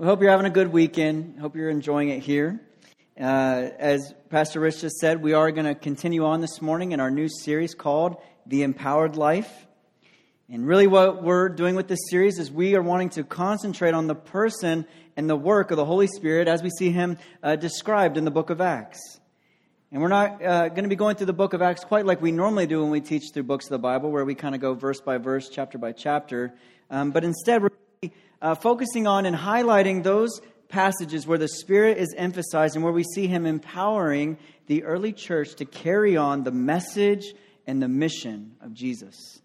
We hope you're having a good weekend. Hope you're enjoying it here. Uh, as Pastor Rich just said, we are going to continue on this morning in our new series called The Empowered Life. And really, what we're doing with this series is we are wanting to concentrate on the person and the work of the Holy Spirit as we see him uh, described in the book of Acts. And we're not uh, going to be going through the book of Acts quite like we normally do when we teach through books of the Bible, where we kind of go verse by verse, chapter by chapter. Um, but instead, we're uh, focusing on and highlighting those passages where the Spirit is emphasized and where we see Him empowering the early church to carry on the message and the mission of Jesus.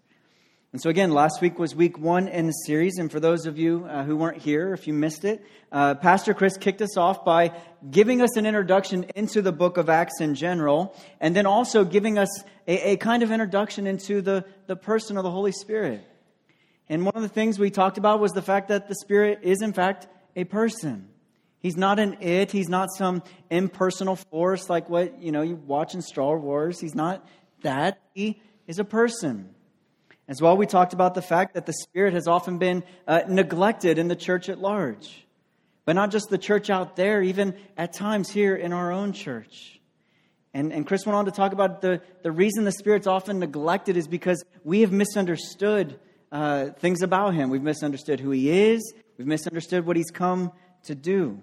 And so, again, last week was week one in the series. And for those of you uh, who weren't here, if you missed it, uh, Pastor Chris kicked us off by giving us an introduction into the book of Acts in general, and then also giving us a, a kind of introduction into the, the person of the Holy Spirit. And one of the things we talked about was the fact that the Spirit is, in fact, a person. He's not an it. He's not some impersonal force like what you know you watch in Star Wars. He's not that. He is a person. As well, we talked about the fact that the Spirit has often been uh, neglected in the church at large, but not just the church out there, even at times here in our own church. And, and Chris went on to talk about the, the reason the Spirit's often neglected is because we have misunderstood uh, things about him. We've misunderstood who he is, we've misunderstood what he's come to do.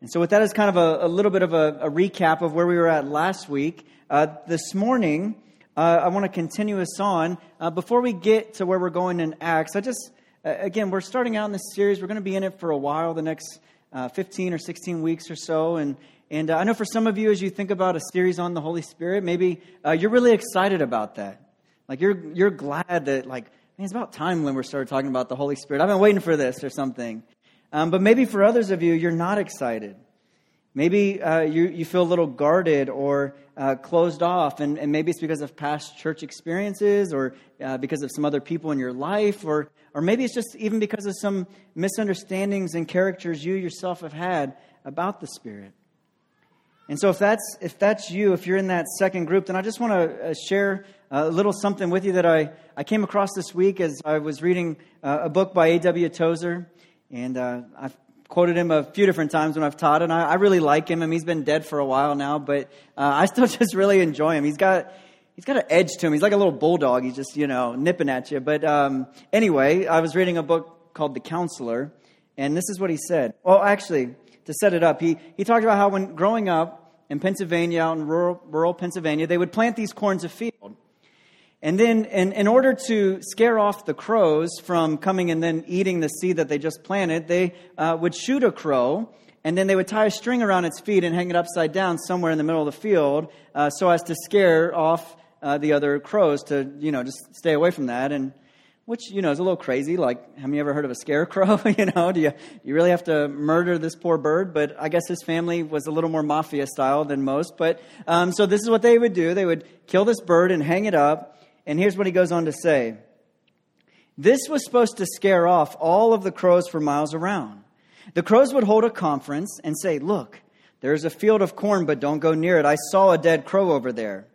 And so, with that as kind of a, a little bit of a, a, recap of where we were at last week, uh, this morning, uh, I want to continue us on. Uh, before we get to where we're going in Acts, I just, again, we're starting out in this series. We're going to be in it for a while, the next uh, 15 or 16 weeks or so. And, and uh, I know for some of you, as you think about a series on the Holy Spirit, maybe you're really excited about that. Like, you're, you're glad that, like, it's about time when we started talking about the Holy Spirit. I've been waiting for this or something. Um, but maybe for others of you, you're not excited. Maybe uh, you, you feel a little guarded or uh, closed off, and, and maybe it's because of past church experiences or uh, because of some other people in your life, or, or maybe it's just even because of some misunderstandings and characters you yourself have had about the Spirit. And so, if that's, if that's you, if you're in that second group, then I just want to uh, share a little something with you that I, I came across this week as I was reading uh, a book by A.W. Tozer. And uh, I've quoted him a few different times when I've taught, and I, I really like him. I mean, he's been dead for a while now, but uh, I still just really enjoy him. He's got he's got an edge to him. He's like a little bulldog. He's just you know nipping at you. But um, anyway, I was reading a book called The Counselor, and this is what he said. Well, actually, to set it up, he he talked about how when growing up in Pennsylvania, out in rural, rural Pennsylvania, they would plant these corns of field. And then, in, in order to scare off the crows from coming and then eating the seed that they just planted, they uh, would shoot a crow, and then they would tie a string around its feet and hang it upside down somewhere in the middle of the field uh, so as to scare off uh, the other crows to, you know, just stay away from that. And which, you know, is a little crazy. Like, have you ever heard of a scarecrow? you know, do you, you really have to murder this poor bird? But I guess his family was a little more mafia style than most. But um, so this is what they would do they would kill this bird and hang it up and here's what he goes on to say This was supposed to scare off all of the crows for miles around. The crows would hold a conference and say, Look, there's a field of corn, but don't go near it. I saw a dead crow over there.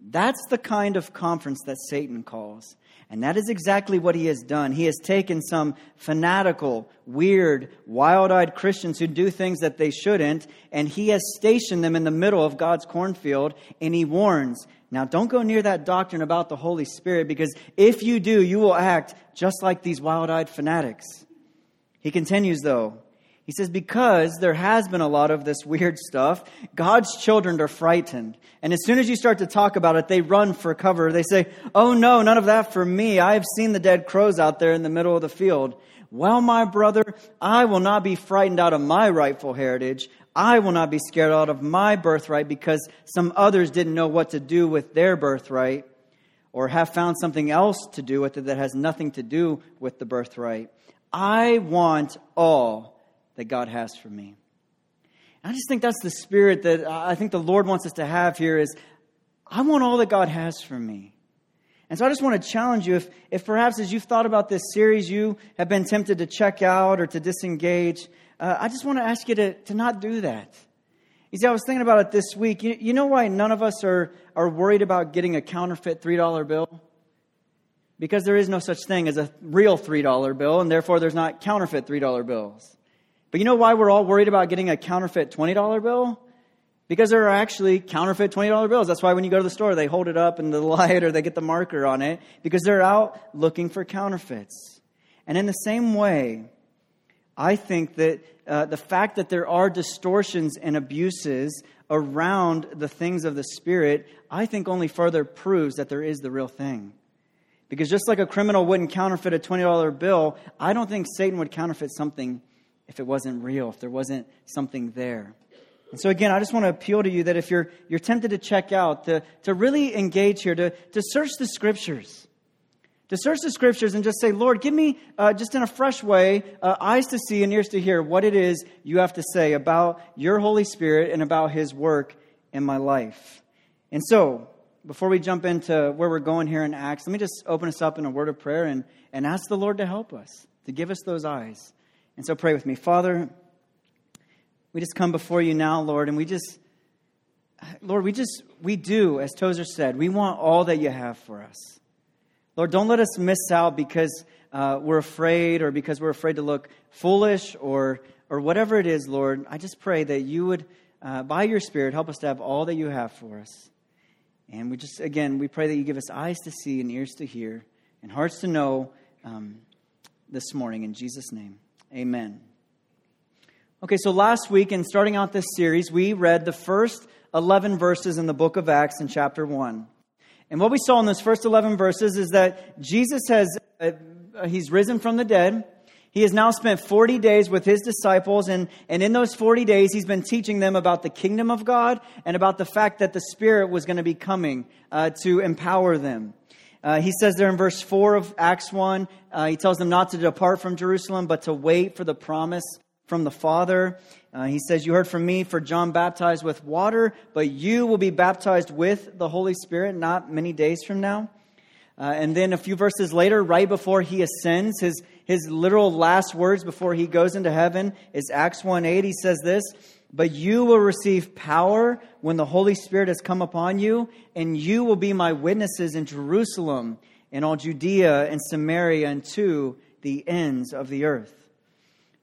That's the kind of conference that Satan calls. And that is exactly what he has done. He has taken some fanatical, weird, wild eyed Christians who do things that they shouldn't, and he has stationed them in the middle of God's cornfield, and he warns now, don't go near that doctrine about the Holy Spirit because if you do, you will act just like these wild eyed fanatics. He continues, though. He says, because there has been a lot of this weird stuff, God's children are frightened. And as soon as you start to talk about it, they run for cover. They say, Oh no, none of that for me. I have seen the dead crows out there in the middle of the field. Well, my brother, I will not be frightened out of my rightful heritage. I will not be scared out of my birthright because some others didn't know what to do with their birthright or have found something else to do with it that has nothing to do with the birthright. I want all that God has for me. I just think that's the spirit that I think the Lord wants us to have here is I want all that God has for me. And so I just want to challenge you if, if perhaps as you've thought about this series, you have been tempted to check out or to disengage, uh, I just want to ask you to, to not do that. You see, I was thinking about it this week. You, you know why none of us are, are worried about getting a counterfeit $3 bill? Because there is no such thing as a real $3 bill, and therefore there's not counterfeit $3 bills. But you know why we're all worried about getting a counterfeit $20 bill? Because there are actually counterfeit $20 bills. That's why when you go to the store, they hold it up in the light or they get the marker on it because they're out looking for counterfeits. And in the same way, I think that uh, the fact that there are distortions and abuses around the things of the Spirit, I think only further proves that there is the real thing. Because just like a criminal wouldn't counterfeit a $20 bill, I don't think Satan would counterfeit something if it wasn't real, if there wasn't something there. And so again, I just want to appeal to you that if you're, you're tempted to check out, to, to really engage here, to, to search the scriptures, to search the scriptures and just say, Lord, give me uh, just in a fresh way uh, eyes to see and ears to hear what it is you have to say about your Holy Spirit and about His work in my life. And so, before we jump into where we're going here in Acts, let me just open us up in a word of prayer and, and ask the Lord to help us, to give us those eyes. And so, pray with me. Father, we just come before you now, Lord, and we just, Lord, we just, we do, as Tozer said, we want all that you have for us. Lord, don't let us miss out because uh, we're afraid or because we're afraid to look foolish or, or whatever it is, Lord. I just pray that you would, uh, by your Spirit, help us to have all that you have for us. And we just, again, we pray that you give us eyes to see and ears to hear and hearts to know um, this morning. In Jesus' name, amen. Okay, so last week, in starting out this series, we read the first 11 verses in the book of Acts in chapter 1. And what we saw in those first 11 verses is that Jesus has, uh, he's risen from the dead. He has now spent 40 days with his disciples, and, and in those 40 days, he's been teaching them about the kingdom of God and about the fact that the Spirit was going to be coming uh, to empower them. Uh, he says there in verse 4 of Acts 1, uh, he tells them not to depart from Jerusalem, but to wait for the promise from the Father. Uh, he says, You heard from me, for John baptized with water, but you will be baptized with the Holy Spirit not many days from now. Uh, and then a few verses later, right before he ascends, his, his literal last words before he goes into heaven is Acts 1 8. He says this, But you will receive power when the Holy Spirit has come upon you, and you will be my witnesses in Jerusalem, in all Judea and Samaria, and to the ends of the earth.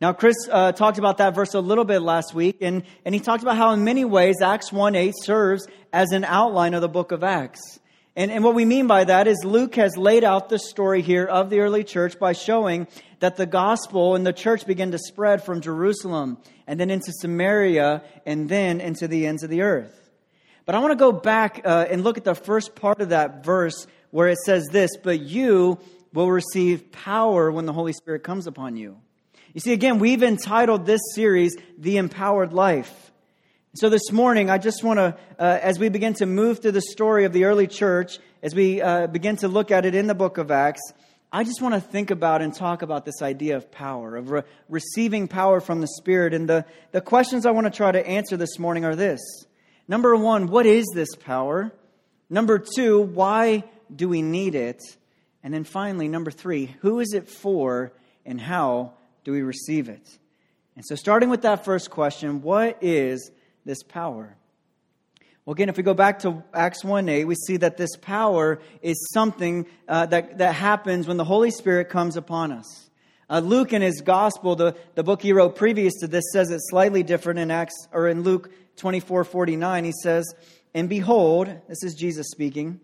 Now, Chris uh, talked about that verse a little bit last week, and, and he talked about how, in many ways, Acts 1 8 serves as an outline of the book of Acts. And, and what we mean by that is Luke has laid out the story here of the early church by showing that the gospel and the church began to spread from Jerusalem and then into Samaria and then into the ends of the earth. But I want to go back uh, and look at the first part of that verse where it says this But you will receive power when the Holy Spirit comes upon you. You see, again, we've entitled this series, The Empowered Life. So this morning, I just want to, uh, as we begin to move through the story of the early church, as we uh, begin to look at it in the book of Acts, I just want to think about and talk about this idea of power, of re- receiving power from the Spirit. And the, the questions I want to try to answer this morning are this Number one, what is this power? Number two, why do we need it? And then finally, number three, who is it for and how do we receive it? And so, starting with that first question, what is this power? Well, again, if we go back to Acts 1 8, we see that this power is something uh, that, that happens when the Holy Spirit comes upon us. Uh, Luke, in his gospel, the, the book he wrote previous to this, says it slightly different in Acts or in Luke 24 49. He says, And behold, this is Jesus speaking,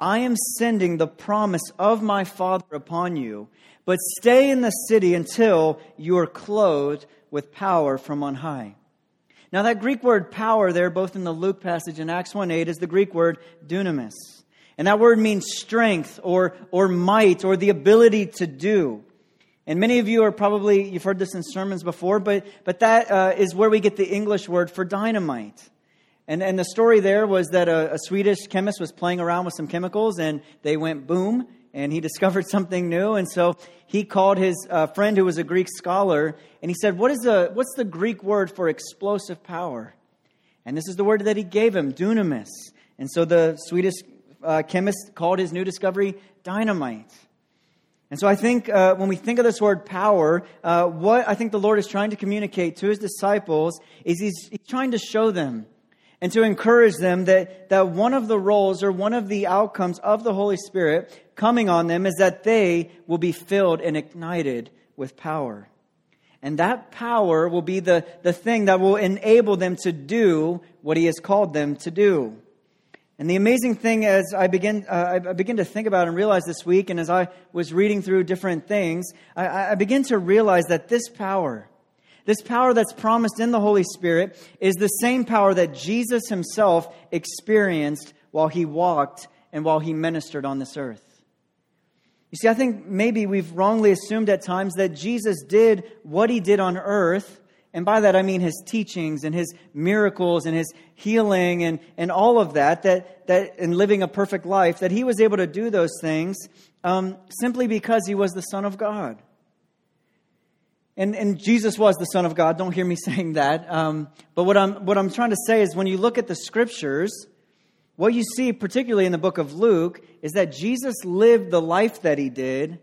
I am sending the promise of my Father upon you, but stay in the city until you are clothed with power from on high. Now, that Greek word power there, both in the Luke passage and Acts 1 8, is the Greek word dunamis. And that word means strength or, or might or the ability to do. And many of you are probably, you've heard this in sermons before, but, but that uh, is where we get the English word for dynamite. And, and the story there was that a, a Swedish chemist was playing around with some chemicals and they went boom and he discovered something new. And so he called his uh, friend who was a Greek scholar and he said, what is the, What's the Greek word for explosive power? And this is the word that he gave him, dunamis. And so the Swedish uh, chemist called his new discovery dynamite. And so I think uh, when we think of this word power, uh, what I think the Lord is trying to communicate to his disciples is he's, he's trying to show them and to encourage them that, that one of the roles or one of the outcomes of the Holy Spirit coming on them is that they will be filled and ignited with power. And that power will be the, the thing that will enable them to do what he has called them to do. And the amazing thing as I begin, uh, I begin to think about and realize this week, and as I was reading through different things, I, I begin to realize that this power, this power that's promised in the Holy Spirit, is the same power that Jesus himself experienced while he walked and while he ministered on this earth. You see, I think maybe we've wrongly assumed at times that Jesus did what he did on earth and by that I mean his teachings and his miracles and his healing and, and all of that, that, that in living a perfect life, that he was able to do those things um, simply because he was the Son of God. And, and Jesus was the Son of God. Don't hear me saying that. Um, but what I'm, what I'm trying to say is when you look at the scriptures, what you see, particularly in the book of Luke, is that Jesus lived the life that he did.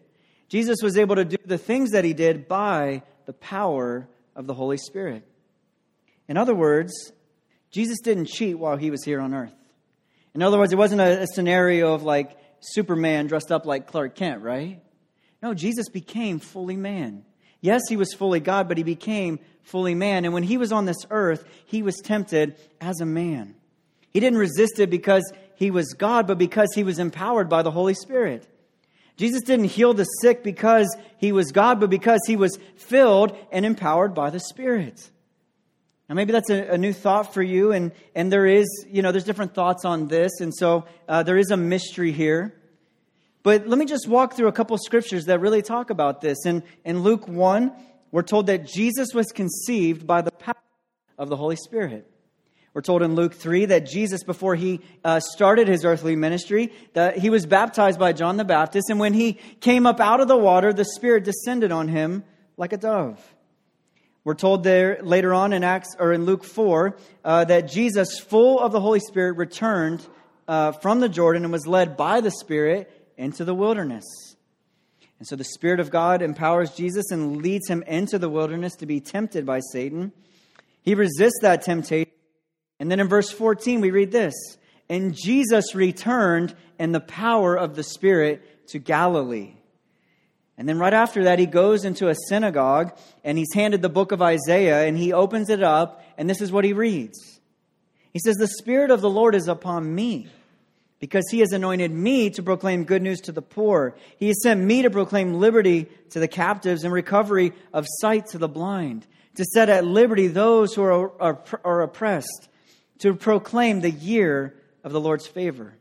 Jesus was able to do the things that he did by the power of the Holy Spirit. In other words, Jesus didn't cheat while he was here on earth. In other words, it wasn't a, a scenario of like Superman dressed up like Clark Kent, right? No, Jesus became fully man. Yes, he was fully God, but he became fully man. And when he was on this earth, he was tempted as a man. He didn't resist it because he was God, but because he was empowered by the Holy Spirit. Jesus didn't heal the sick because he was God, but because he was filled and empowered by the Spirit. Now, maybe that's a, a new thought for you, and, and there is, you know, there's different thoughts on this, and so uh, there is a mystery here. But let me just walk through a couple scriptures that really talk about this. In, in Luke 1, we're told that Jesus was conceived by the power of the Holy Spirit. We're told in Luke 3 that Jesus, before he uh, started his earthly ministry, that he was baptized by John the Baptist, and when he came up out of the water, the Spirit descended on him like a dove. We're told there later on in Acts or in Luke 4 uh, that Jesus, full of the Holy Spirit, returned uh, from the Jordan and was led by the Spirit into the wilderness. And so the Spirit of God empowers Jesus and leads him into the wilderness to be tempted by Satan. He resists that temptation and then in verse 14, we read this And Jesus returned in the power of the Spirit to Galilee. And then right after that, he goes into a synagogue and he's handed the book of Isaiah and he opens it up, and this is what he reads. He says, The Spirit of the Lord is upon me because he has anointed me to proclaim good news to the poor. He has sent me to proclaim liberty to the captives and recovery of sight to the blind, to set at liberty those who are, are, are oppressed to proclaim the year of the Lord's favor.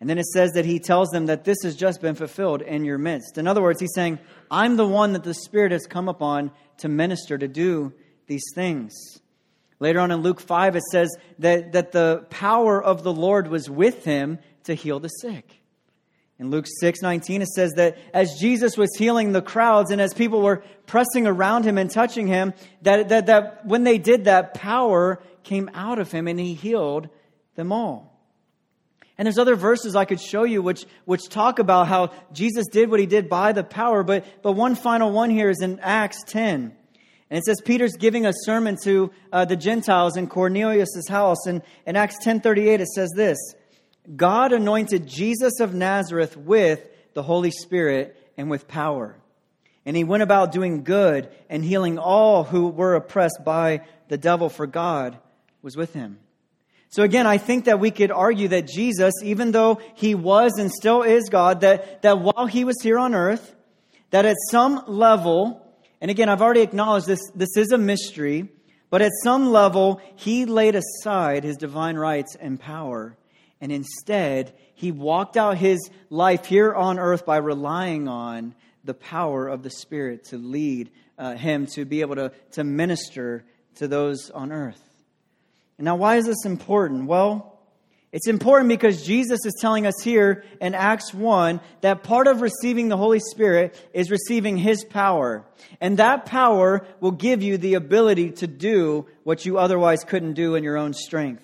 And then it says that he tells them that this has just been fulfilled in your midst. In other words, he's saying, I'm the one that the Spirit has come upon to minister, to do these things. Later on in Luke 5, it says that, that the power of the Lord was with him to heal the sick. In Luke 6 19, it says that as Jesus was healing the crowds and as people were pressing around him and touching him, that, that, that when they did that, power came out of him and he healed them all. And there's other verses I could show you which, which talk about how Jesus did what he did by the power, but, but one final one here is in Acts 10. And it says Peter's giving a sermon to uh, the Gentiles in Cornelius' house. And in Acts 10.38 it says this, God anointed Jesus of Nazareth with the Holy Spirit and with power. And he went about doing good and healing all who were oppressed by the devil, for God was with him. So again, I think that we could argue that Jesus, even though he was and still is God, that, that while he was here on earth, that at some level, and again, I've already acknowledged this, this is a mystery, but at some level, he laid aside his divine rights and power and instead, he walked out his life here on earth by relying on the power of the Spirit to lead uh, him to be able to, to minister to those on earth. And now, why is this important? Well, it's important because Jesus is telling us here in Acts 1 that part of receiving the Holy Spirit is receiving His power. And that power will give you the ability to do what you otherwise couldn't do in your own strength.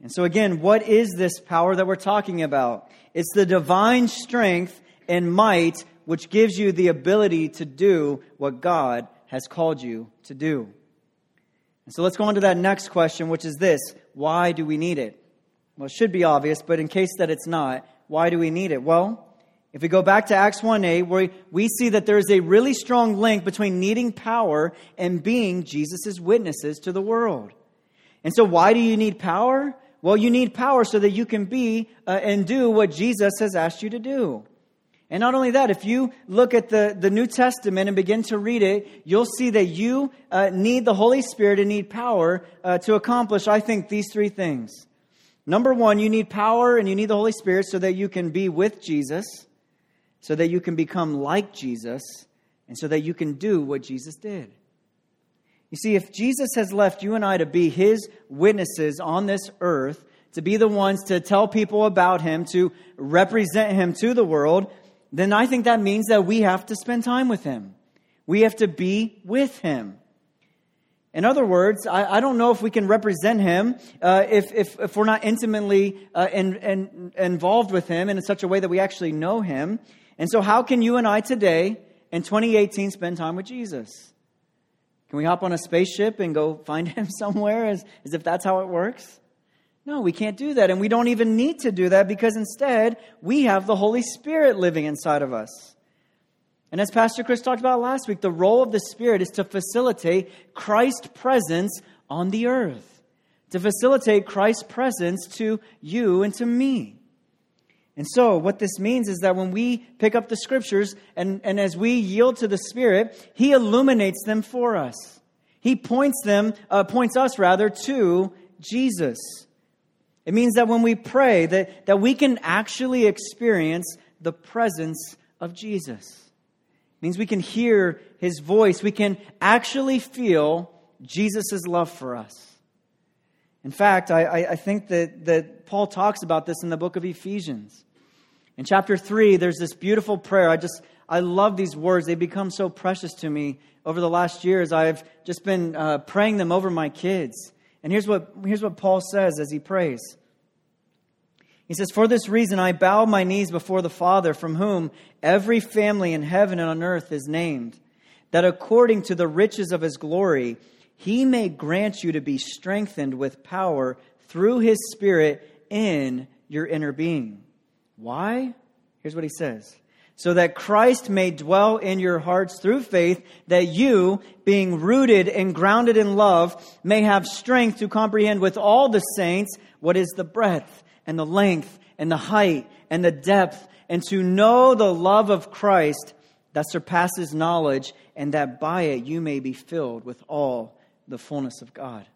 And so, again, what is this power that we're talking about? It's the divine strength and might which gives you the ability to do what God has called you to do. And so let's go on to that next question, which is this why do we need it? Well, it should be obvious, but in case that it's not, why do we need it? Well, If we go back to Acts 1 8, where we see that there is a really strong link between needing power and being Jesus' witnesses to the world. And so, why do you need power? Well, you need power so that you can be uh, and do what Jesus has asked you to do. And not only that, if you look at the, the New Testament and begin to read it, you'll see that you uh, need the Holy Spirit and need power uh, to accomplish, I think, these three things. Number one, you need power and you need the Holy Spirit so that you can be with Jesus, so that you can become like Jesus, and so that you can do what Jesus did. You see, if Jesus has left you and I to be his witnesses on this earth, to be the ones to tell people about him, to represent him to the world, then I think that means that we have to spend time with Him. We have to be with Him. In other words, I, I don't know if we can represent Him uh, if, if, if, we're not intimately uh, in, in, involved with Him in such a way that we actually know Him. And so, how can you and I today, in 2018, spend time with Jesus? Can we hop on a spaceship and go find Him somewhere as, as if that's how it works? No, we can't do that. And we don't even need to do that because instead we have the Holy Spirit living inside of us. And as Pastor Chris talked about last week, the role of the Spirit is to facilitate Christ's presence on the earth, to facilitate Christ's presence to you and to me. And so, what this means is that when we pick up the scriptures and, and as we yield to the Spirit, He illuminates them for us. He points them, uh, points us rather, to Jesus. It means that when we pray, that, that we can actually experience the presence of Jesus. Means we can hear his voice. We can actually feel Jesus' love for us. In fact, I, I think that, that Paul talks about this in the book of Ephesians. In chapter 3, there's this beautiful prayer. I just, I love these words. They become so precious to me over the last years. I've just been uh, praying them over my kids. And here's what, here's what Paul says as he prays. He says, For this reason I bow my knees before the Father, from whom every family in heaven and on earth is named, that according to the riches of his glory, he may grant you to be strengthened with power through his Spirit in your inner being. Why? Here's what he says so that Christ may dwell in your hearts through faith, that you, being rooted and grounded in love, may have strength to comprehend with all the saints what is the breadth and the length and the height and the depth, and to know the love of Christ that surpasses knowledge, and that by it you may be filled with all the fullness of God.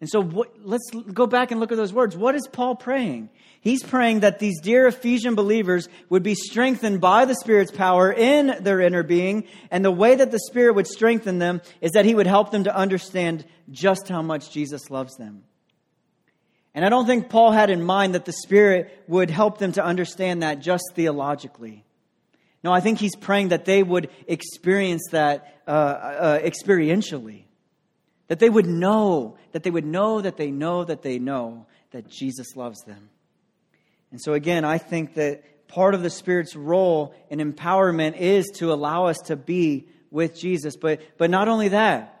And so what, let's go back and look at those words. What is Paul praying? He's praying that these dear Ephesian believers would be strengthened by the Spirit's power in their inner being. And the way that the Spirit would strengthen them is that He would help them to understand just how much Jesus loves them. And I don't think Paul had in mind that the Spirit would help them to understand that just theologically. No, I think he's praying that they would experience that uh, uh, experientially. That they would know, that they would know that they know that they know that Jesus loves them. And so, again, I think that part of the Spirit's role in empowerment is to allow us to be with Jesus. But, but not only that,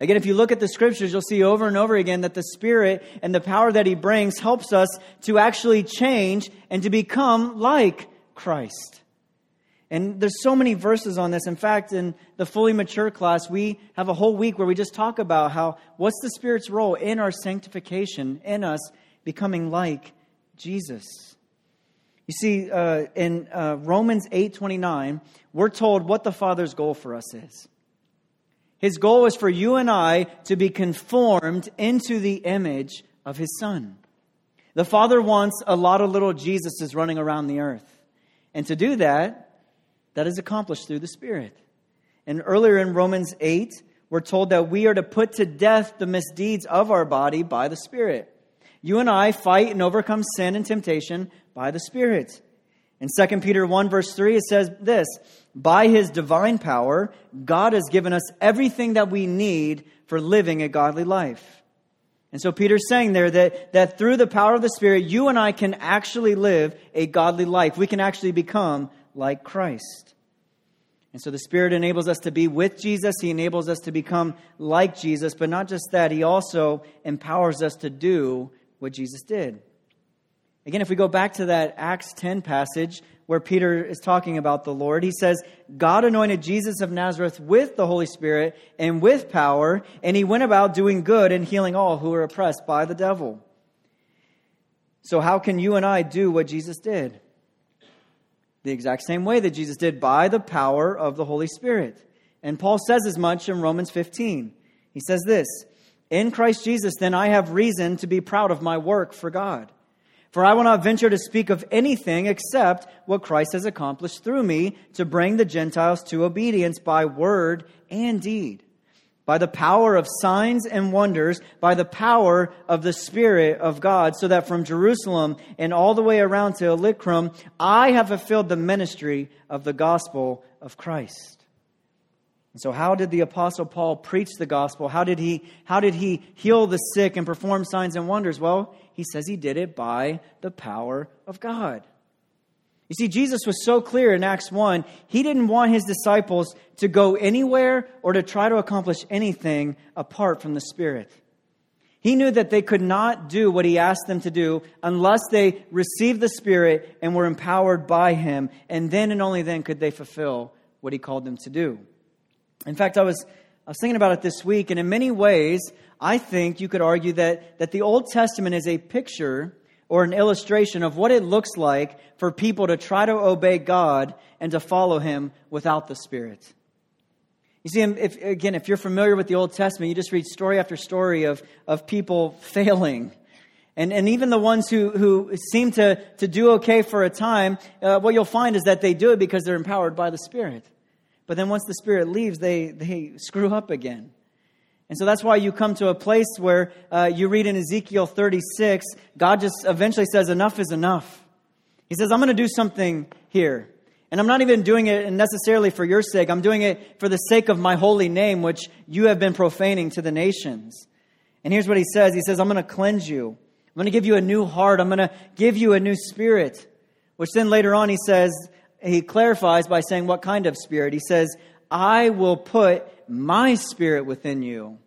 Again, if you look at the scriptures, you'll see over and over again that the Spirit and the power that He brings helps us to actually change and to become like Christ. And there's so many verses on this. In fact, in the fully mature class, we have a whole week where we just talk about how what's the Spirit's role in our sanctification, in us becoming like Jesus. You see, uh, in uh, Romans 8:29, we're told what the Father's goal for us is. His goal is for you and I to be conformed into the image of His Son. The Father wants a lot of little Jesuses running around the earth. And to do that, that is accomplished through the Spirit. And earlier in Romans 8, we're told that we are to put to death the misdeeds of our body by the Spirit. You and I fight and overcome sin and temptation by the Spirit. In 2 Peter 1, verse 3, it says this By his divine power, God has given us everything that we need for living a godly life. And so Peter's saying there that, that through the power of the Spirit, you and I can actually live a godly life. We can actually become like Christ. And so the Spirit enables us to be with Jesus. He enables us to become like Jesus. But not just that, He also empowers us to do what Jesus did. Again, if we go back to that Acts 10 passage, where Peter is talking about the Lord. He says, God anointed Jesus of Nazareth with the Holy Spirit and with power, and he went about doing good and healing all who were oppressed by the devil. So, how can you and I do what Jesus did? The exact same way that Jesus did by the power of the Holy Spirit. And Paul says as much in Romans 15. He says this In Christ Jesus, then I have reason to be proud of my work for God. For I will not venture to speak of anything except what Christ has accomplished through me to bring the Gentiles to obedience by word and deed, by the power of signs and wonders, by the power of the Spirit of God, so that from Jerusalem and all the way around to Illyricum, I have fulfilled the ministry of the gospel of Christ. So, how did the Apostle Paul preach the gospel? How did he, how did he heal the sick and perform signs and wonders? Well, he says he did it by the power of God. You see, Jesus was so clear in Acts 1, he didn't want his disciples to go anywhere or to try to accomplish anything apart from the Spirit. He knew that they could not do what he asked them to do unless they received the Spirit and were empowered by him, and then and only then could they fulfill what he called them to do. In fact, I was, I was thinking about it this week, and in many ways, I think you could argue that, that the Old Testament is a picture or an illustration of what it looks like for people to try to obey God and to follow Him without the Spirit. You see, if, again, if you're familiar with the Old Testament, you just read story after story of, of people failing. And, and even the ones who, who seem to, to do okay for a time, uh, what you'll find is that they do it because they're empowered by the Spirit. But then once the Spirit leaves, they, they screw up again. And so that's why you come to a place where uh, you read in Ezekiel 36, God just eventually says, Enough is enough. He says, I'm going to do something here. And I'm not even doing it necessarily for your sake. I'm doing it for the sake of my holy name, which you have been profaning to the nations. And here's what he says He says, I'm going to cleanse you. I'm going to give you a new heart. I'm going to give you a new spirit. Which then later on he says, he clarifies by saying what kind of spirit. He says, I will put my spirit within you,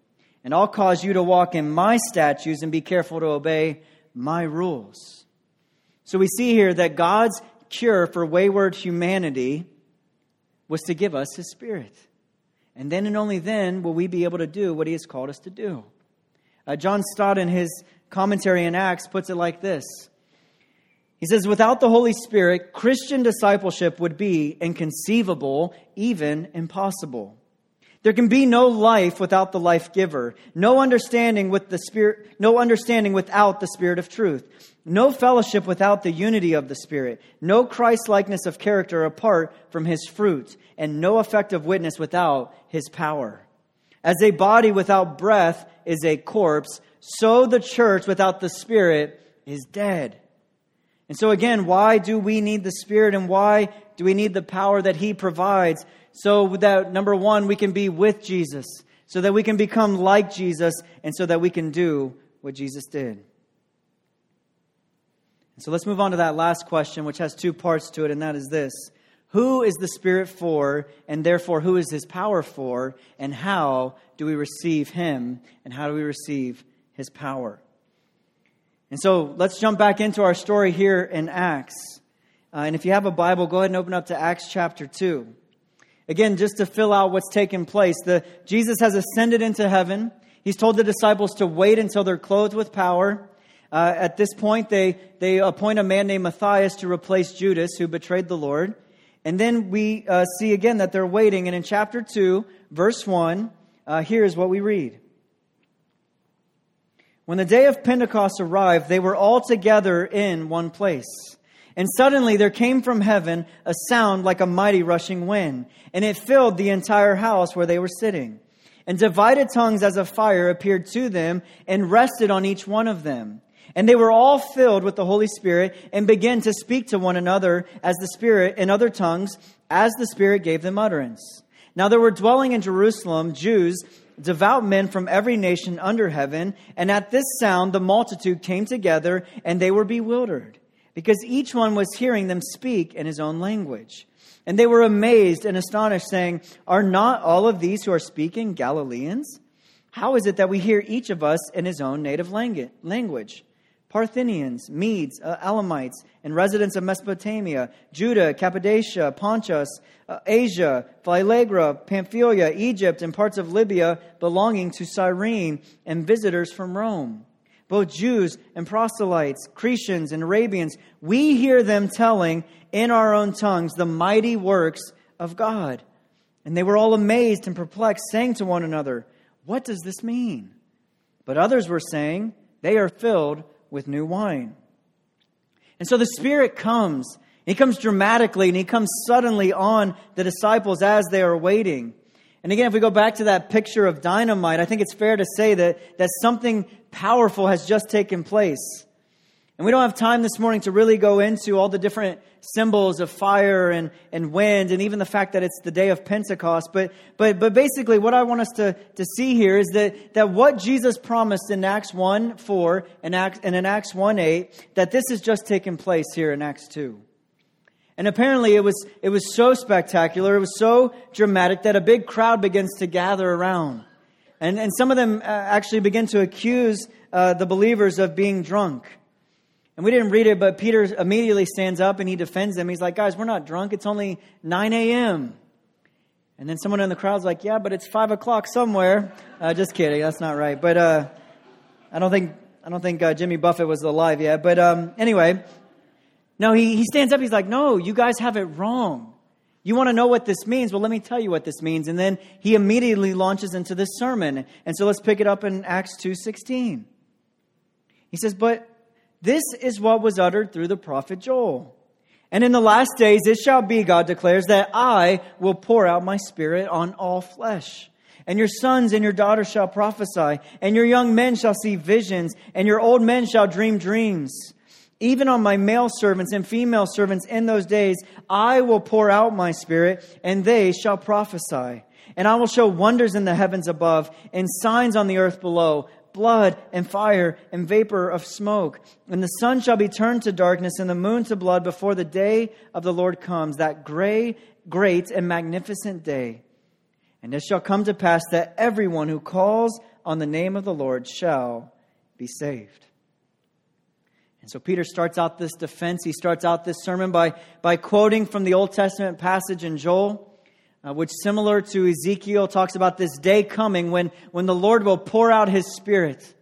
and I'll cause you to walk in my statutes and be careful to obey my rules. So we see here that God's cure for wayward humanity was to give us his spirit. And then and only then will we be able to do what he has called us to do. Uh, John Stott, in his commentary in Acts, puts it like this he says, without the Holy Spirit, Christian discipleship would be inconceivable, even impossible. There can be no life without the life giver, no understanding with the spirit, no understanding without the spirit of truth, no fellowship without the unity of the spirit, no Christ likeness of character apart from his fruit, and no effective witness without his power. As a body without breath is a corpse, so the church without the spirit is dead. And so, again, why do we need the Spirit and why do we need the power that He provides? So that, number one, we can be with Jesus, so that we can become like Jesus, and so that we can do what Jesus did. So let's move on to that last question, which has two parts to it, and that is this Who is the Spirit for, and therefore who is His power for, and how do we receive Him, and how do we receive His power? And so let's jump back into our story here in Acts. Uh, and if you have a Bible, go ahead and open up to Acts chapter 2. Again, just to fill out what's taken place, the, Jesus has ascended into heaven. He's told the disciples to wait until they're clothed with power. Uh, at this point, they, they appoint a man named Matthias to replace Judas, who betrayed the Lord. And then we uh, see again that they're waiting. And in chapter 2, verse 1, uh, here's what we read. When the day of Pentecost arrived, they were all together in one place. And suddenly there came from heaven a sound like a mighty rushing wind, and it filled the entire house where they were sitting. And divided tongues as of fire appeared to them and rested on each one of them. And they were all filled with the Holy Spirit and began to speak to one another as the Spirit in other tongues, as the Spirit gave them utterance. Now there were dwelling in Jerusalem Jews devout men from every nation under heaven, and at this sound the multitude came together, and they were bewildered, because each one was hearing them speak in his own language. And they were amazed and astonished, saying, Are not all of these who are speaking Galileans? How is it that we hear each of us in his own native language? Parthians, Medes, uh, Elamites, and residents of Mesopotamia, Judea, Cappadocia, Pontus, uh, Asia, Phrygia, Pamphylia, Egypt, and parts of Libya belonging to Cyrene, and visitors from Rome. Both Jews and proselytes, Cretians and Arabians, we hear them telling in our own tongues the mighty works of God. And they were all amazed and perplexed, saying to one another, What does this mean? But others were saying, They are filled with new wine. And so the Spirit comes. He comes dramatically and he comes suddenly on the disciples as they are waiting. And again, if we go back to that picture of dynamite, I think it's fair to say that, that something powerful has just taken place. And we don't have time this morning to really go into all the different symbols of fire and, and wind and even the fact that it's the day of Pentecost. But, but, but basically, what I want us to, to see here is that, that what Jesus promised in Acts 1 4 and, Acts, and in Acts 1 8, that this has just taken place here in Acts 2. And apparently it was, it was so spectacular, it was so dramatic that a big crowd begins to gather around. And, and some of them uh, actually begin to accuse uh, the believers of being drunk. And we didn't read it, but Peter immediately stands up and he defends them. He's like, guys, we're not drunk. It's only 9 a.m. And then someone in the crowd's like, yeah, but it's 5 o'clock somewhere. Uh, just kidding. That's not right. But uh, I don't think, I don't think uh, Jimmy Buffett was alive yet. But um, anyway, no, he, he stands up. He's like, no, you guys have it wrong. You want to know what this means? Well, let me tell you what this means. And then he immediately launches into this sermon. And so let's pick it up in Acts 2.16. He says, but this is what was uttered through the prophet Joel. And in the last days it shall be, God declares, that I will pour out my spirit on all flesh. And your sons and your daughters shall prophesy, and your young men shall see visions, and your old men shall dream dreams. Even on my male servants and female servants in those days, I will pour out my spirit, and they shall prophesy. And I will show wonders in the heavens above, and signs on the earth below blood and fire and vapor of smoke. And the sun shall be turned to darkness and the moon to blood before the day of the Lord comes, that gray, great and magnificent day. And it shall come to pass that everyone who calls on the name of the Lord shall be saved. So Peter starts out this defense. He starts out this sermon by, by quoting from the Old Testament passage in Joel uh, which, similar to Ezekiel, talks about this day coming when, when the Lord will pour out his Spirit,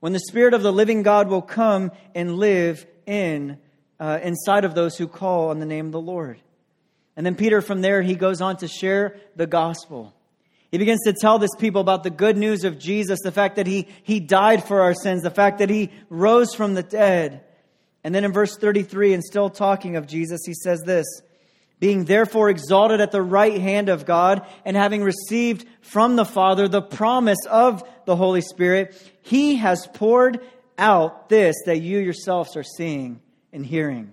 when the Spirit of the living God will come and live in uh, inside of those who call on the name of the Lord. And then Peter, from there, he goes on to share the gospel. He begins to tell this people about the good news of Jesus, the fact that he, he died for our sins, the fact that he rose from the dead. And then in verse 33, and still talking of Jesus, he says this being therefore exalted at the right hand of God, and having received from the Father the promise of the Holy Spirit, he has poured out this that you yourselves are seeing and hearing.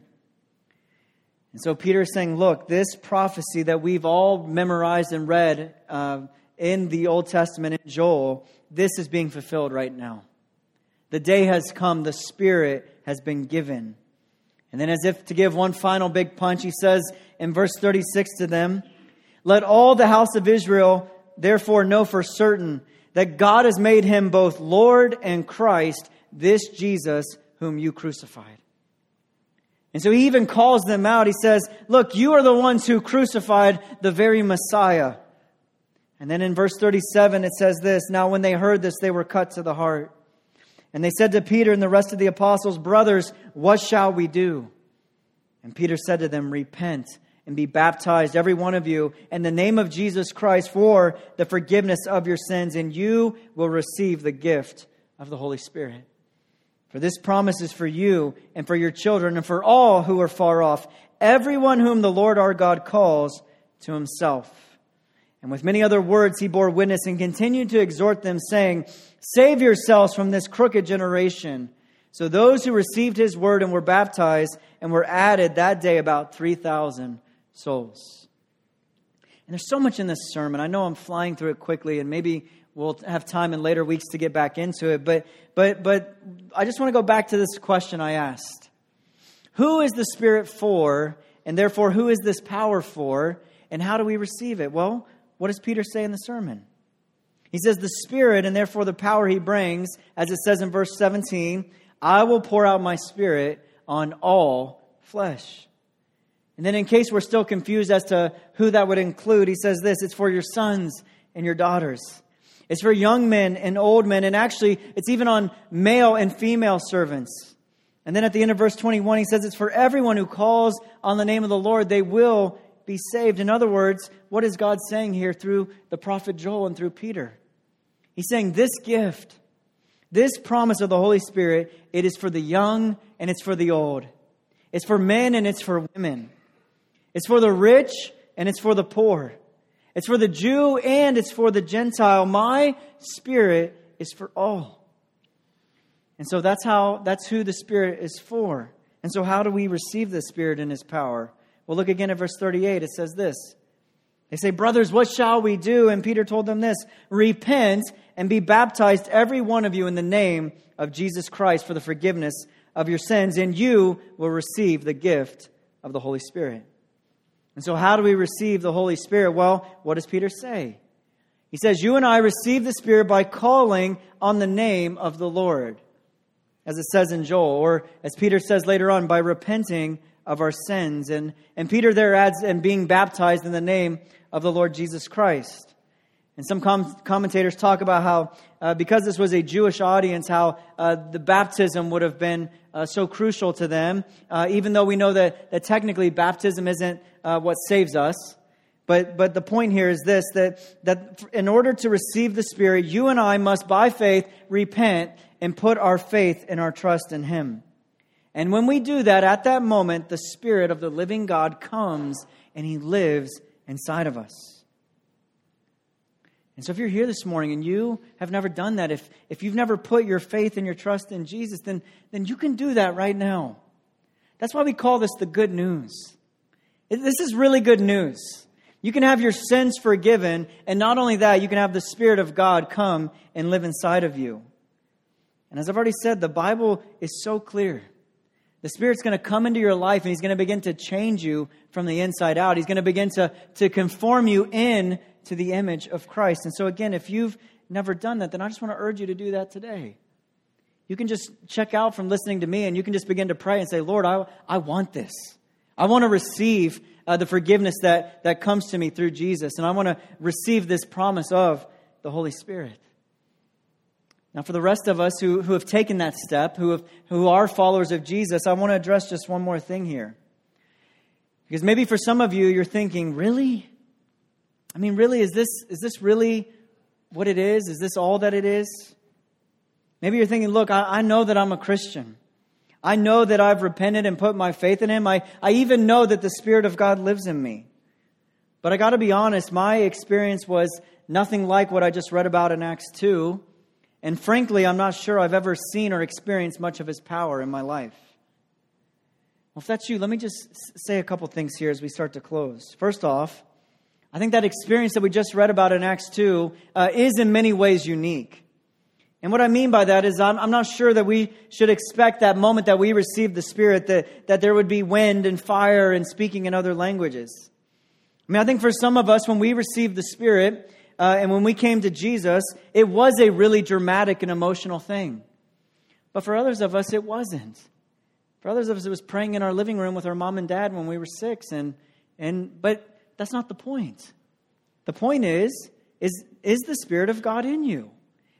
And so Peter is saying, look, this prophecy that we've all memorized and read uh, in the Old Testament in Joel, this is being fulfilled right now. The day has come, the Spirit has been given. And then, as if to give one final big punch, he says in verse 36 to them, Let all the house of Israel therefore know for certain that God has made him both Lord and Christ, this Jesus whom you crucified. And so he even calls them out. He says, Look, you are the ones who crucified the very Messiah. And then in verse 37, it says this Now, when they heard this, they were cut to the heart. And they said to Peter and the rest of the apostles, Brothers, what shall we do? And Peter said to them, Repent and be baptized, every one of you, in the name of Jesus Christ for the forgiveness of your sins, and you will receive the gift of the Holy Spirit. For this promise is for you and for your children and for all who are far off, everyone whom the Lord our God calls to himself. And with many other words, he bore witness and continued to exhort them, saying, Save yourselves from this crooked generation. So those who received his word and were baptized and were added that day about 3,000 souls. And there's so much in this sermon. I know I'm flying through it quickly, and maybe we'll have time in later weeks to get back into it. But, but, but I just want to go back to this question I asked Who is the Spirit for? And therefore, who is this power for? And how do we receive it? Well, what does Peter say in the sermon? He says, The Spirit, and therefore the power he brings, as it says in verse 17, I will pour out my spirit on all flesh. And then, in case we're still confused as to who that would include, he says this it's for your sons and your daughters. It's for young men and old men, and actually, it's even on male and female servants. And then at the end of verse 21, he says it's for everyone who calls on the name of the Lord, they will be saved. In other words, what is God saying here through the prophet Joel and through Peter? He's saying this gift, this promise of the Holy Spirit, it is for the young and it's for the old. It's for men and it's for women. It's for the rich and it's for the poor. It's for the Jew and it's for the Gentile. My spirit is for all. And so that's how that's who the spirit is for. And so how do we receive the spirit in his power? Well, look again at verse 38. It says this. They say, "Brothers, what shall we do?" And Peter told them this, "Repent and be baptized every one of you in the name of Jesus Christ for the forgiveness of your sins, and you will receive the gift of the Holy Spirit." And so, how do we receive the Holy Spirit? Well, what does Peter say? He says, You and I receive the Spirit by calling on the name of the Lord, as it says in Joel, or as Peter says later on, by repenting of our sins. And, and Peter there adds, and being baptized in the name of the Lord Jesus Christ. And some com- commentators talk about how, uh, because this was a Jewish audience, how uh, the baptism would have been uh, so crucial to them, uh, even though we know that, that technically baptism isn't uh, what saves us. But, but the point here is this that, that in order to receive the Spirit, you and I must, by faith, repent and put our faith and our trust in Him. And when we do that, at that moment, the Spirit of the living God comes and He lives inside of us. And so, if you're here this morning and you have never done that, if, if you've never put your faith and your trust in Jesus, then, then you can do that right now. That's why we call this the good news. This is really good news. You can have your sins forgiven, and not only that, you can have the Spirit of God come and live inside of you. And as I've already said, the Bible is so clear. The Spirit's going to come into your life and He's going to begin to change you from the inside out. He's going to begin to, to conform you in to the image of Christ. And so, again, if you've never done that, then I just want to urge you to do that today. You can just check out from listening to me and you can just begin to pray and say, Lord, I, I want this. I want to receive uh, the forgiveness that, that comes to me through Jesus. And I want to receive this promise of the Holy Spirit. Now, for the rest of us who, who have taken that step, who, have, who are followers of Jesus, I want to address just one more thing here. Because maybe for some of you, you're thinking, really? I mean, really, is this, is this really what it is? Is this all that it is? Maybe you're thinking, look, I, I know that I'm a Christian. I know that I've repented and put my faith in Him. I, I even know that the Spirit of God lives in me. But I got to be honest, my experience was nothing like what I just read about in Acts 2. And frankly, I'm not sure I've ever seen or experienced much of His power in my life. Well, if that's you, let me just say a couple things here as we start to close. First off, I think that experience that we just read about in Acts 2 uh, is in many ways unique. And what I mean by that is, I'm, I'm, not sure that we should expect that moment that we received the Spirit that, that there would be wind and fire and speaking in other languages. I mean, I think for some of us, when we receive the Spirit uh, and when we came to Jesus, it was a really dramatic and emotional thing. But for others of us, it wasn't. For others of us, it was praying in our living room with our mom and dad when we were six. And, and, but that's not the point. The point is, is, is the Spirit of God in you?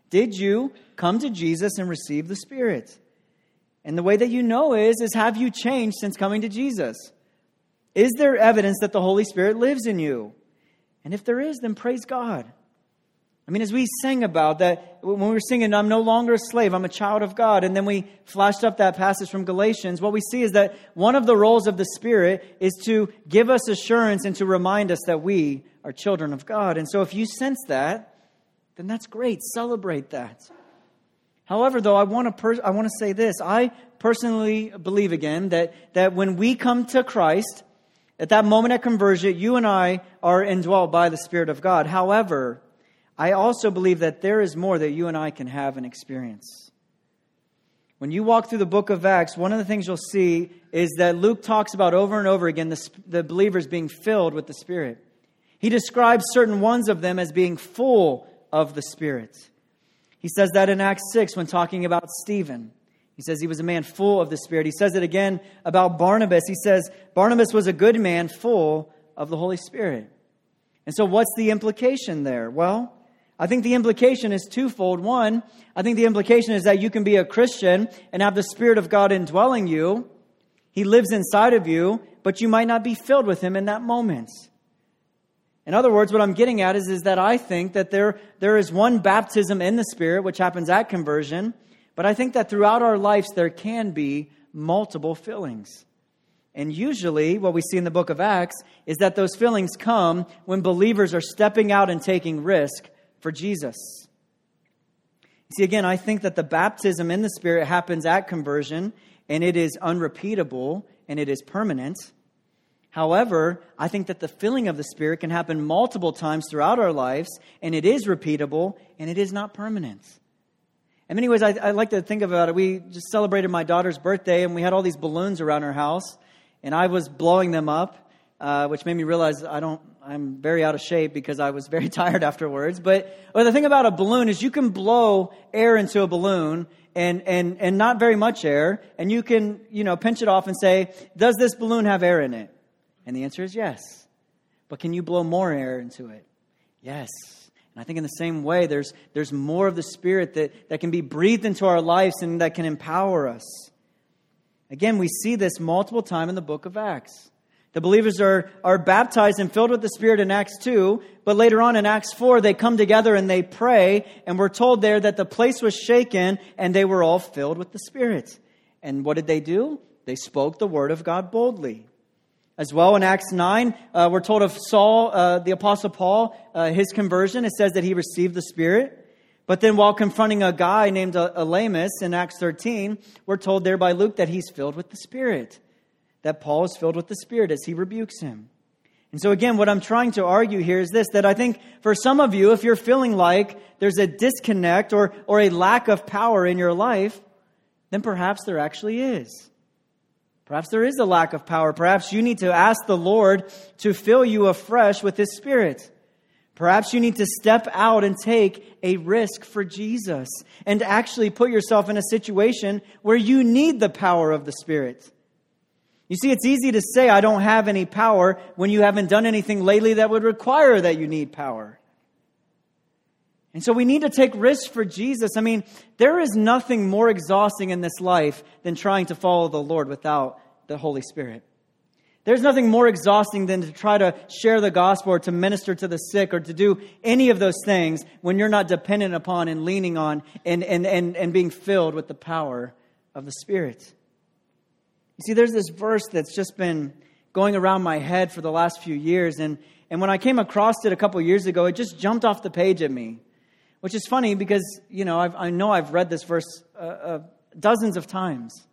Did you come to Jesus and receive the Spirit? And the way that you know is, is have you changed since coming to Jesus? Is there evidence that the Holy Spirit lives in you? And if there is, then praise God. I mean, as we sang about that, when we were singing, I'm no longer a slave, I'm a child of God, and then we flashed up that passage from Galatians, what we see is that one of the roles of the Spirit is to give us assurance and to remind us that we are children of God. And so if you sense that, then that's great. Celebrate that. However, though, I want to, per- I want to say this. I personally believe again that, that when we come to Christ, at that moment of conversion, you and I are indwelt by the Spirit of God. However, I also believe that there is more that you and I can have and experience. When you walk through the book of Acts, one of the things you'll see is that Luke talks about over and over again the, the believers being filled with the Spirit. He describes certain ones of them as being full of the Spirit. He says that in Acts 6 when talking about Stephen. He says he was a man full of the Spirit. He says it again about Barnabas. He says Barnabas was a good man full of the Holy Spirit. And so, what's the implication there? Well, I think the implication is twofold. One, I think the implication is that you can be a Christian and have the Spirit of God indwelling you. He lives inside of you, but you might not be filled with Him in that moment. In other words, what I'm getting at is, is that I think that there, there is one baptism in the Spirit, which happens at conversion, but I think that throughout our lives there can be multiple fillings. And usually, what we see in the book of Acts is that those fillings come when believers are stepping out and taking risk for Jesus. See, again, I think that the baptism in the Spirit happens at conversion, and it is unrepeatable and it is permanent. However, I think that the filling of the Spirit can happen multiple times throughout our lives, and it is repeatable and it is not permanent. In many ways, I, I, like to think about it. We just celebrated my daughter's birthday, and we had all these balloons around our house, and I was blowing them up, uh, which made me realize I don't. I'm very out of shape because I was very tired afterwards. But well, the thing about a balloon is you can blow air into a balloon, and and and not very much air, and you can you know pinch it off and say, "Does this balloon have air in it?" And the answer is yes. But can you blow more air into it? Yes. And I think in the same way, there's, there's more of the Spirit that, that can be breathed into our lives and that can empower us. Again, we see this multiple times in the book of Acts. The believers are, are baptized and filled with the Spirit in Acts 2, but later on in Acts 4, they come together and they pray, and we're told there that the place was shaken and they were all filled with the Spirit. And what did they do? They spoke the word of God boldly. As well, in Acts 9, uh, we're told of Saul, uh, the Apostle Paul, uh, his conversion. It says that he received the Spirit. But then, while confronting a guy named Elymas in Acts 13, we're told there by Luke that he's filled with the Spirit, that Paul is filled with the Spirit as he rebukes him. And so, again, what I'm trying to argue here is this that I think for some of you, if you're feeling like there's a disconnect or, or a lack of power in your life, then perhaps there actually is. Perhaps there is a lack of power. Perhaps you need to ask the Lord to fill you afresh with His Spirit. Perhaps you need to step out and take a risk for Jesus and actually put yourself in a situation where you need the power of the Spirit. You see, it's easy to say, I don't have any power when you haven't done anything lately that would require that you need power. And so we need to take risks for Jesus. I mean, there is nothing more exhausting in this life than trying to follow the Lord without the Holy Spirit. There's nothing more exhausting than to try to share the gospel or to minister to the sick or to do any of those things when you're not dependent upon and leaning on and, and, and, and being filled with the power of the Spirit. You see, there's this verse that's just been going around my head for the last few years. And, and when I came across it a couple years ago, it just jumped off the page at me. Which is funny because, you know, I've, i know I've read this verse uh, uh, dozens of times.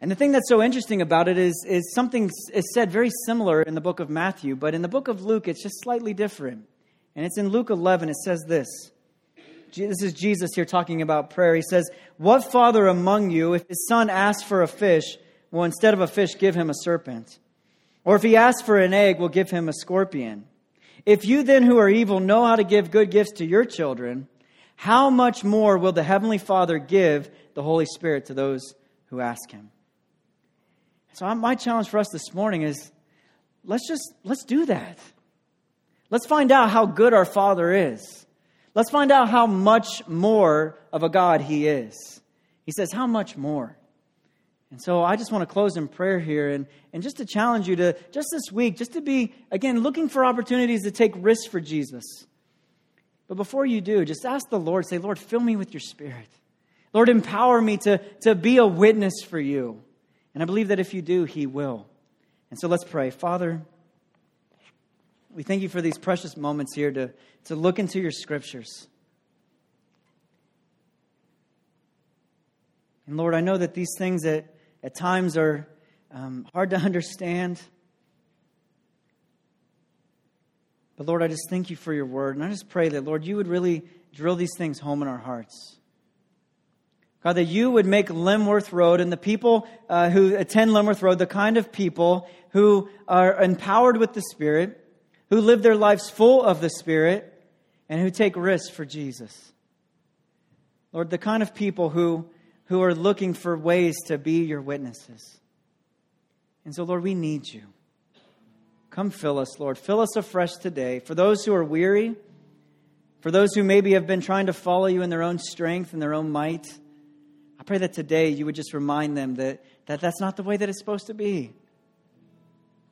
And the thing that's so interesting about it is, is something is said very similar in the book of Matthew, but in the book of Luke, it's just slightly different. And it's in Luke 11, it says this. This is Jesus here talking about prayer. He says, What father among you, if his son asks for a fish, will instead of a fish give him a serpent? Or if he asks for an egg, will give him a scorpion? If you then who are evil know how to give good gifts to your children, how much more will the Heavenly Father give the Holy Spirit to those who ask Him? So my challenge for us this morning is let's just let's do that. Let's find out how good our Father is. Let's find out how much more of a God He is. He says, How much more? And so I just want to close in prayer here and, and just to challenge you to, just this week, just to be, again, looking for opportunities to take risks for Jesus. But before you do, just ask the Lord, say, Lord, fill me with your spirit. Lord, empower me to, to be a witness for you. And I believe that if you do, He will. And so let's pray. Father, we thank you for these precious moments here to, to look into your scriptures. And Lord, I know that these things that at times are um, hard to understand. But Lord, I just thank you for your word. And I just pray that, Lord, you would really drill these things home in our hearts. God, that you would make Limworth Road and the people uh, who attend Limworth Road the kind of people who are empowered with the Spirit, who live their lives full of the Spirit, and who take risks for Jesus. Lord, the kind of people who who are looking for ways to be your witnesses. And so, Lord, we need you. Come fill us, Lord. Fill us afresh today. For those who are weary, for those who maybe have been trying to follow you in their own strength and their own might, I pray that today you would just remind them that, that that's not the way that it's supposed to be.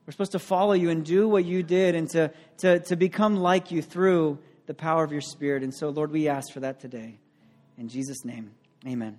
We're supposed to follow you and do what you did and to, to, to become like you through the power of your Spirit. And so, Lord, we ask for that today. In Jesus' name, amen.